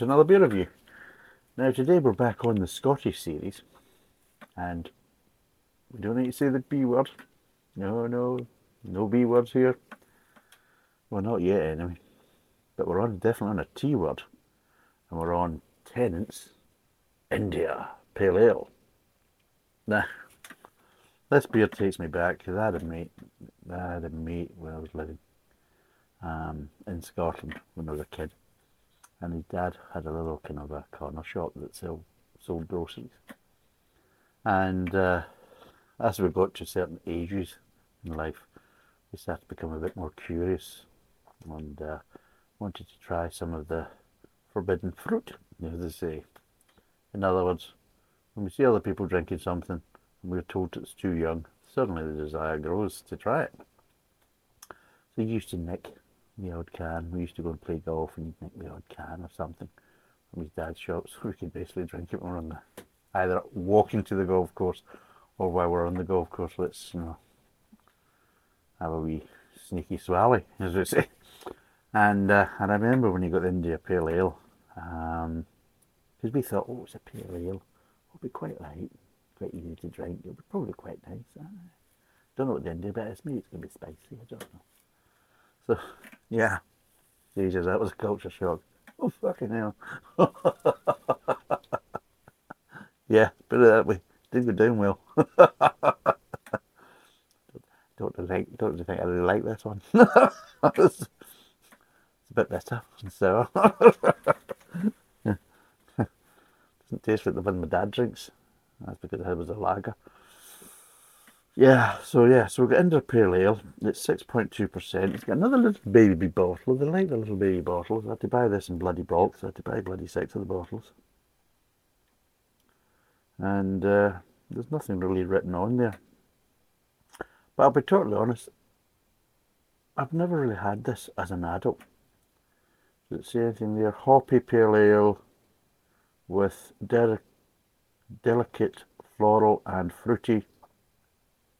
Another beer review. Now today we're back on the Scottish series, and we don't need to say the B word. No, no, no B words here. Well, not yet anyway. But we're on definitely on a T word, and we're on Tennent's India Pale Ale. Now, this beer takes me back because I had a mate, a mate where I was living um, in Scotland when I was a kid, and his dad had a little kind of a corner shop that sold sold groceries. And uh, as we got to certain ages in life, we started to become a bit more curious and uh, wanted to try some of the forbidden fruit, as they say. In other words, when we see other people drinking something and we're told it's too young, suddenly the desire grows to try it. So you used to nick the odd can. We used to go and play golf and you'd nick the odd can or something from his dad's shop so we could basically drink it when we're on the either walking to the golf course or while we're on the golf course let's you know have a wee sneaky swally as we say. And uh, and I remember when you got the India Pale Ale, because um, we thought, oh, it's a pale ale, it'll be quite light, quite easy to drink, it'll be probably quite nice. I don't know what the India bit is, maybe it's going to be spicy, I don't know. So, yeah. Jesus, that was a culture shock. Oh, fucking hell. yeah, put it that way. Did go down well. don't think, don't think I really like this one. it's a bit better sour. Doesn't taste like the one my dad drinks. That's because it was a lager. Yeah, so yeah, so we've got India Pale Ale. It's 6.2%. It's got another little baby bottle. They like the little baby bottles. I had to buy this in bloody bulk, so I had to buy bloody six of the bottles. And uh, there's nothing really written on there. But I'll be totally honest, I've never really had this as an adult. Does it say anything there? Hoppy Pale Ale with de delicate floral and fruity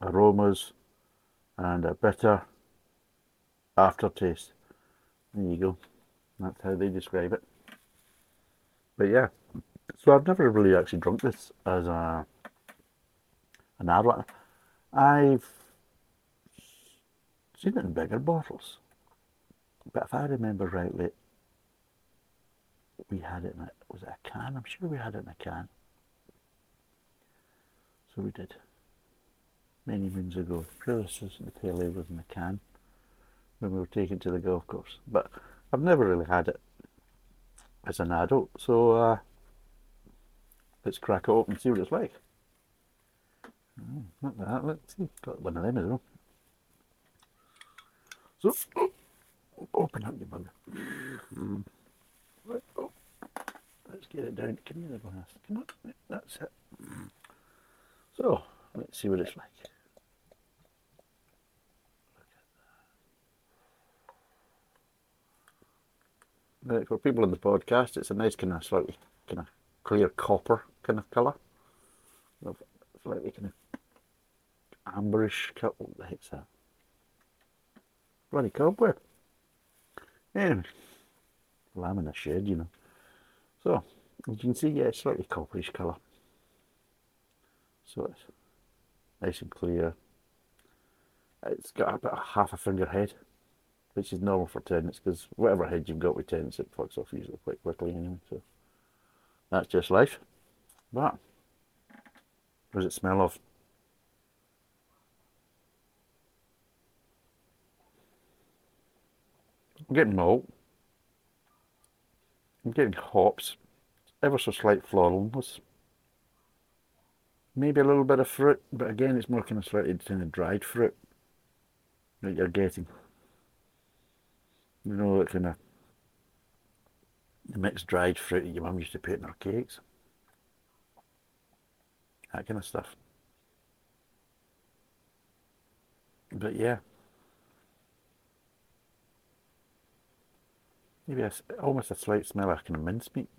aromas and a bitter aftertaste. There you go. That's how they describe it. But yeah, so I've never really actually drunk this as a an adult. I've seen it in bigger bottles, but if I remember rightly, we had it in a was it a can? I'm sure we had it in a can. So we did many moons ago. Predecessor Pele was in with can when we were taken to the golf course. But I've never really had it as an adult, so uh, let's crack it open and see what it's like. Oh, not that, let's see, got one of them as well. So, oh, open up your bugger. Right, oh, let's get it down. Come here, glass. Come on, that's it. So, let's see what it's like. For people in the podcast, it's a nice kind of slightly kind of clear copper kind of colour. Slightly kind of amberish colour. What the heck's that? Bloody cobweb. Anyway, well, I'm in a shed, you know. So, as you can see, yeah, it's slightly copperish colour. So it's nice and clear. It's got about half a finger head which is normal for Tennent's because whatever head you've got with Tennent's, it fucks off usually quite quickly anyway. So that's just life. But what does it smell of? I'm getting malt. I'm getting hops. Ever so slight floralness. Maybe a little bit of fruit, but again, it's more kind of slightly kind of dried fruit that you're getting. You know, that kind of the mixed dried fruit that your mum used to put in her cakes. That kind of stuff. But yeah. Maybe a, almost a slight smell of kind of mincemeat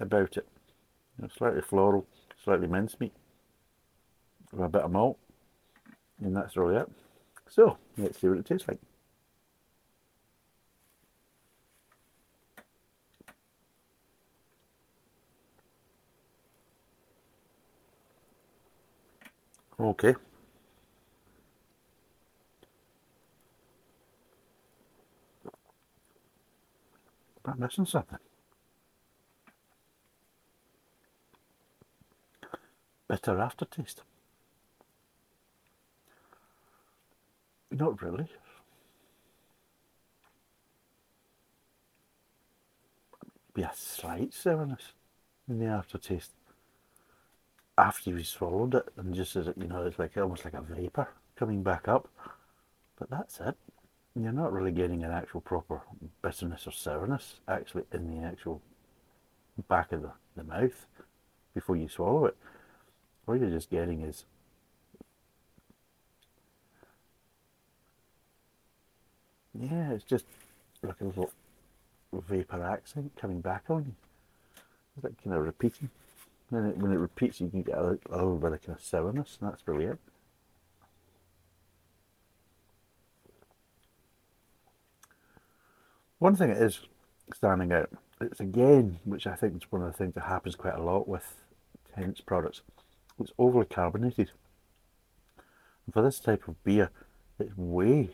about it. You know, slightly floral, slightly mincemeat, with a bit of malt. And that's really it. So, let's see what it tastes like. Okay. Am I missing something? Bitter aftertaste. Not really. Be a slight sourness in the aftertaste after you've swallowed it, and just as you know, it's like almost like a vapor coming back up. But that's it. You're not really getting an actual proper bitterness or sourness actually in the actual back of the, the mouth before you swallow it. What you're just getting is yeah, it's just like a little vapor accent coming back on you. It's like kind of repeating. Then it, when it repeats, you can get a, a little bit of kind of sourness, and that's brilliant. One thing that is standing out, it's again, which I think is one of the things that happens quite a lot with Tennent's products, it's overly carbonated. And for this type of beer, it's way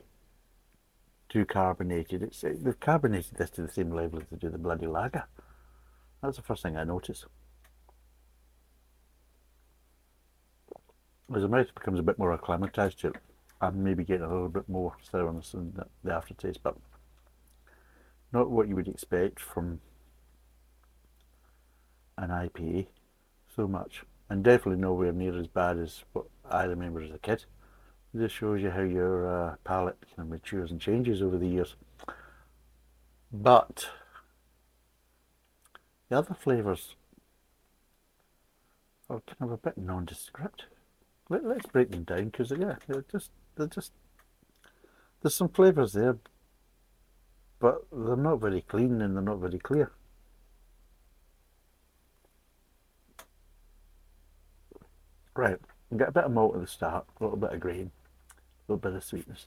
too carbonated. It's they've carbonated this to the same level as they do the bloody lager. That's the first thing I notice. As the mouth becomes a bit more acclimatized to it, I'm maybe getting a little bit more sourness in the, the aftertaste, but not what you would expect from an IPA so much, and definitely nowhere near as bad as what I remember as a kid. This shows you how your uh, palate kind of matures and changes over the years. But the other flavours are kind of a bit nondescript. Let, us break them down because yeah, they're just they're just there's some flavours there, but they're not very clean and they're not very clear. Right, get a bit of malt at the start, a little bit of grain, a little bit of sweetness.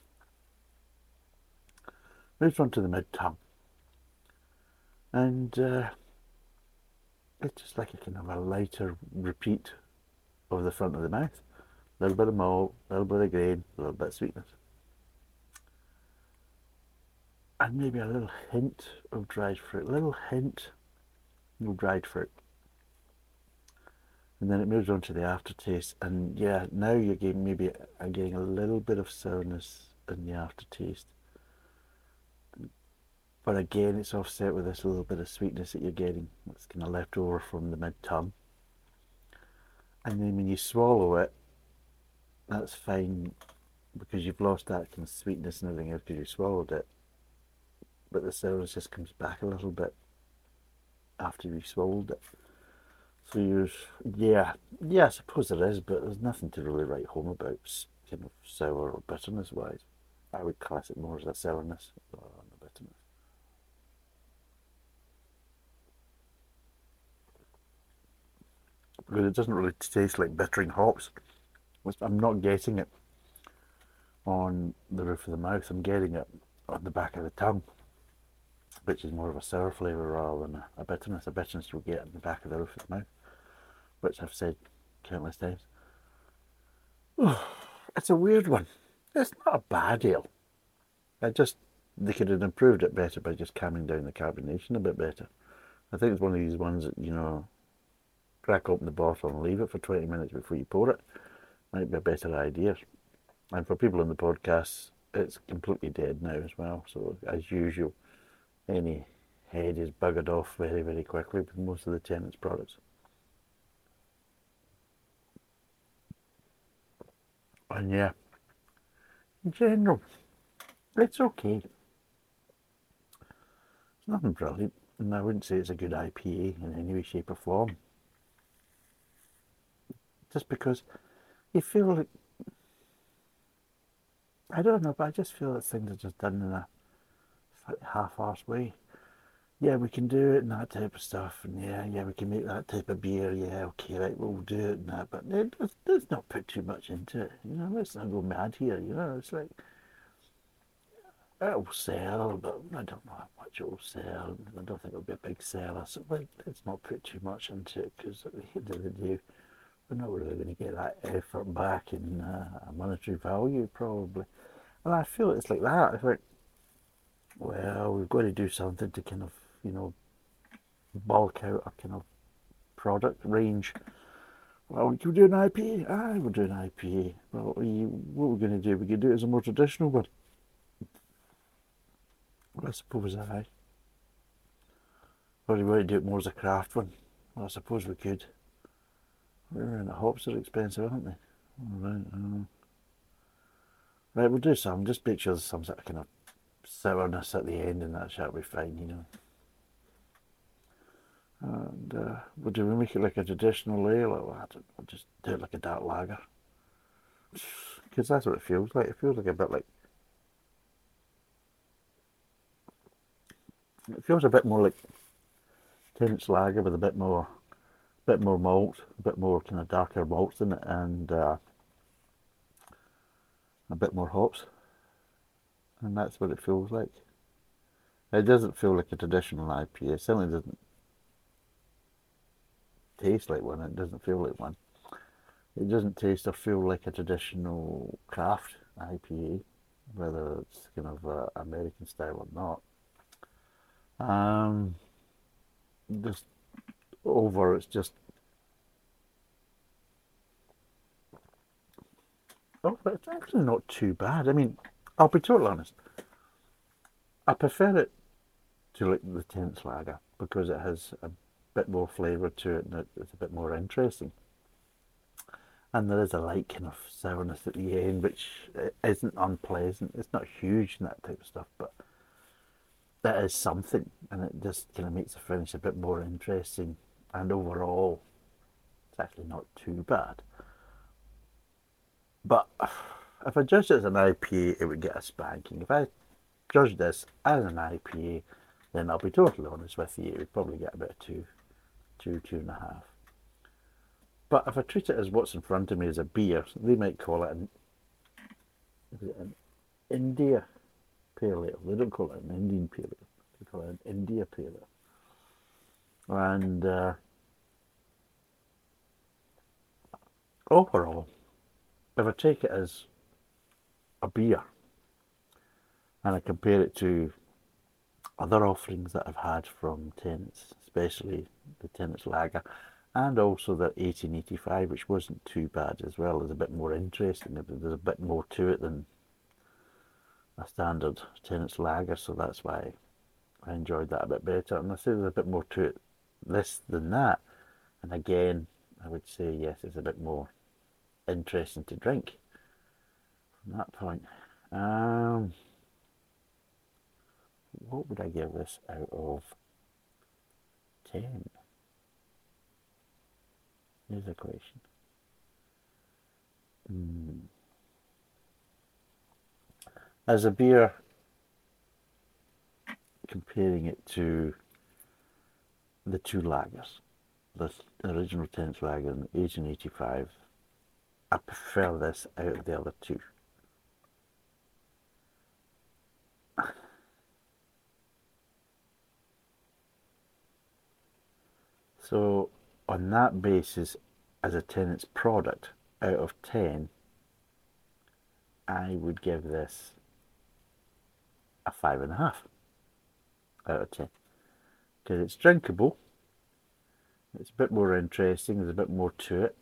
Moves on to the mid tongue, and uh, it's just like a kind of a lighter repeat of the front of the mouth. Little bit of malt, a little bit of grain, a little bit of sweetness. And maybe a little hint of dried fruit, a little hint of dried fruit. And then it moves on to the aftertaste. And yeah now you're getting maybe I'm getting a little bit of sourness in the aftertaste. But again it's offset with this little bit of sweetness that you're getting. That's kind of left over from the mid tongue and then when you swallow it that's fine because you've lost that kind of sweetness and everything else because you swallowed it but the sourness just comes back a little bit after you've swallowed it so you yeah, yeah, I suppose there is, but there's nothing to really write home about, kind of sour or bitterness wise. I would class it more as a sourness rather than a bitterness. Because it doesn't really taste like bittering hops. I'm not getting it on the roof of the mouth, I'm getting it on the back of the tongue, which is more of a sour flavour rather than a, bitterness. A bitterness you'll get in the back of the roof of the mouth which I've said countless times. it's a weird one. It's not a bad ale. I just they could have improved it better by just calming down the carbonation a bit better. I think it's one of these ones that you know, crack open the bottle and leave it for twenty minutes before you pour it. Might be a better idea. And for people in the podcast, it's completely dead now as well. So as usual, any head is buggered off very very quickly with most of the Tennent's products. And yeah, in general, it's okay. It's nothing brilliant, and I wouldn't say it's a good IPA in any way, shape, or form. Just because you feel like I don't know, but I just feel that things are just done in a slightly half-assed way yeah, we can do it and that type of stuff, and yeah, yeah, we can make that type of beer. Yeah, okay, right, we'll do it and that, but let's, let's not put too much into it. You know, let's not go mad here. You know, it's like it'll sell, but I don't know how much it'll sell. I don't think it'll be a big seller. So let's not put too much into it because at the end of the day, we're not really going to get that effort back in uh, monetary value, probably. And I feel it's like that. It's like, well, we've got to do something to kind of, you know, bulk out a kind of product range. Well, we could do an IPA. Ah, we'll do an IPA. Well, what we're going to do, we could do it as a more traditional one. Well, I suppose I. Or do you want to do it more as a craft one? Well, I suppose we could. And the hops are expensive, aren't they? All right. Uh, right, we'll do some. Just make sure there's some sort of kind of sourness at the end, and that shall be fine, you know. And uh, we'll do we make it like a traditional ale, or I don't, we'll just do it like a dark lager. Because that's what it feels like. It feels like a bit like. It feels a bit more like Tennent's lager with a bit more bit more malt, a bit more kind of darker malts in it, and uh, a bit more hops. And that's what it feels like. It doesn't feel like a traditional IPA. It certainly doesn't taste like one. It doesn't feel like one. It doesn't taste or feel like a traditional craft IPA, whether it's kind of uh, American style or not. Um, just over. It's just oh, but it's actually not too bad. I mean, I'll be totally honest. I prefer it to like the Tennent's lager because it has a bit more flavour to it and it's a bit more interesting. And there is a light kind of sourness at the end, which isn't unpleasant. It's not huge and that type of stuff, but that is something, and it just kind of makes the finish a bit more interesting and overall it's actually not too bad. But if I judged it as an IPA, it would get a spanking. If I judge this as an IPA, then I'll be totally honest with you, it would probably get about two, two, two and a half. But if I treat it as what's in front of me as a beer, they might call it an, an India Pale Ale. They don't call it an Indian Pale Ale. They call it an India Pale Ale. And uh, overall, if I take it as a beer and I compare it to other offerings that I've had from Tennent's, especially the Tennent's Lager, and also the 1885, which wasn't too bad as well. It's a bit more interesting. There's a bit more to it than a standard Tennent's Lager, so that's why I enjoyed that a bit better. And I say there's a bit more to it this than that. And again, I would say yes, it's a bit more interesting to drink from that point. Um, what would I give this out of 10? Here's a question. Hmm. As a beer, comparing it to the two lagers, the original Tennent's lager in 1885 I prefer this out of the other two. So on that basis, as a Tennent's product, out of 10, I would give this a five and a half out of 10. Because it's drinkable, it's a bit more interesting, there's a bit more to it,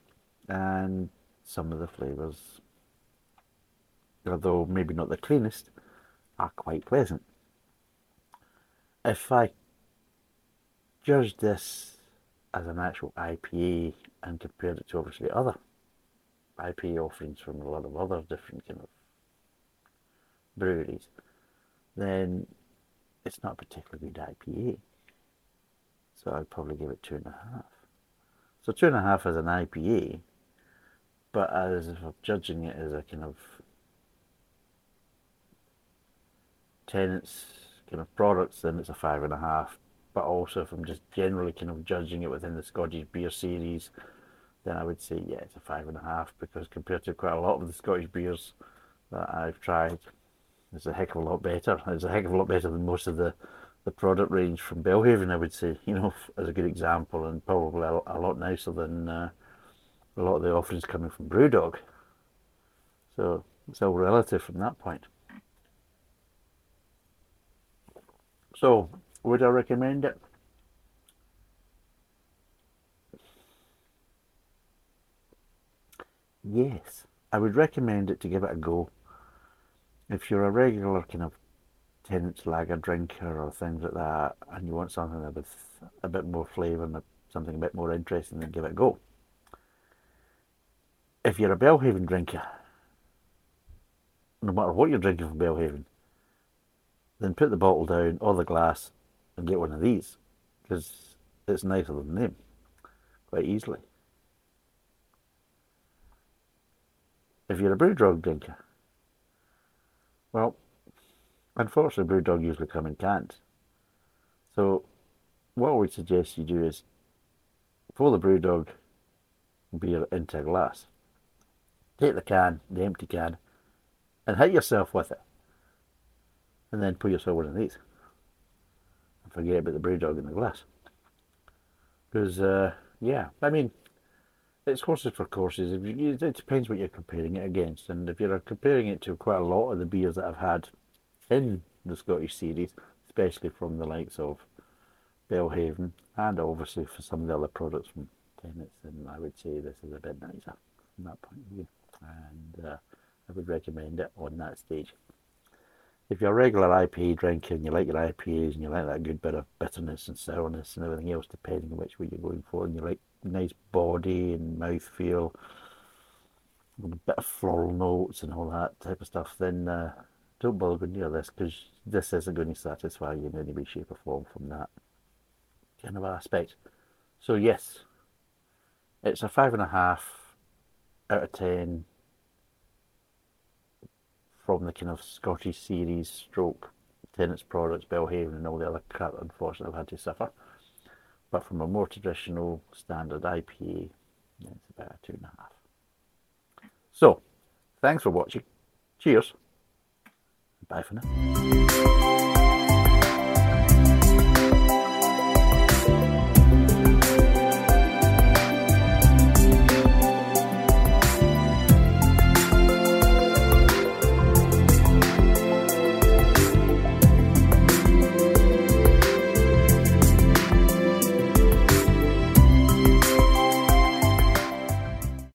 and some of the flavours, although maybe not the cleanest, are quite pleasant. If I judge this as an actual IPA and compared it to obviously other IPA offerings from a lot of other different kind of breweries, then it's not a particularly good IPA. So I'd probably give it two and a half. So two and a half as an IPA but as if I'm judging it as a kind of Tennent's kind of products, then it's a five and a half. But also, if I'm just generally kind of judging it within the Scottish beer series, then I would say yeah, it's a five and a half because compared to quite a lot of the Scottish beers that I've tried, it's a heck of a lot better. It's a heck of a lot better than most of the the product range from Belhaven, I would say, you know, as a good example, and probably a, a lot nicer than uh, a lot of the offerings coming from Brewdog. So it's all relative from that point. So, would I recommend it? Yes, I would recommend it to give it a go. If you're a regular kind of Tennent's lager drinker or things like that, and you want something with a bit more flavour and something a bit more interesting, then give it a go. If you're a Belhaven drinker, no matter what you're drinking from Belhaven, then put the bottle down or the glass and get one of these because it's nicer than them quite easily. If you're a Brewdog drinker, well, unfortunately, Brewdog usually come in cans. So, what I would suggest you do is pour the Brewdog beer into a glass. Take the can, the empty can, and hit yourself with it. And then put yourself one of these. And forget about the Brewdog in the glass. Because, uh, yeah, I mean, it's horses for courses. You, it depends what you're comparing it against. And if you're comparing it to quite a lot of the beers that I've had in the Scottish series, especially from the likes of Belhaven, and obviously for some of the other products from Tennent's, then I would say this is a bit nicer from that point of view. And uh, I would recommend it on that stage. If you're a regular IPA drinker and you like your IPAs and you like that good bit of bitterness and sourness and everything else, depending on which way you're going for, and you like nice body and mouth feel, a bit of floral notes and all that type of stuff, then uh, don't bother going near this because this isn't going to satisfy you in any way, shape, or form from that kind of aspect. So, yes, it's a five and a half out of ten from the kind of Scottish series stroke Tennent's products, Belhaven and all the other crap unfortunately I've had to suffer. But from a more traditional standard IPA, it's about a two and a half. So, thanks for watching. Cheers. Bye for now.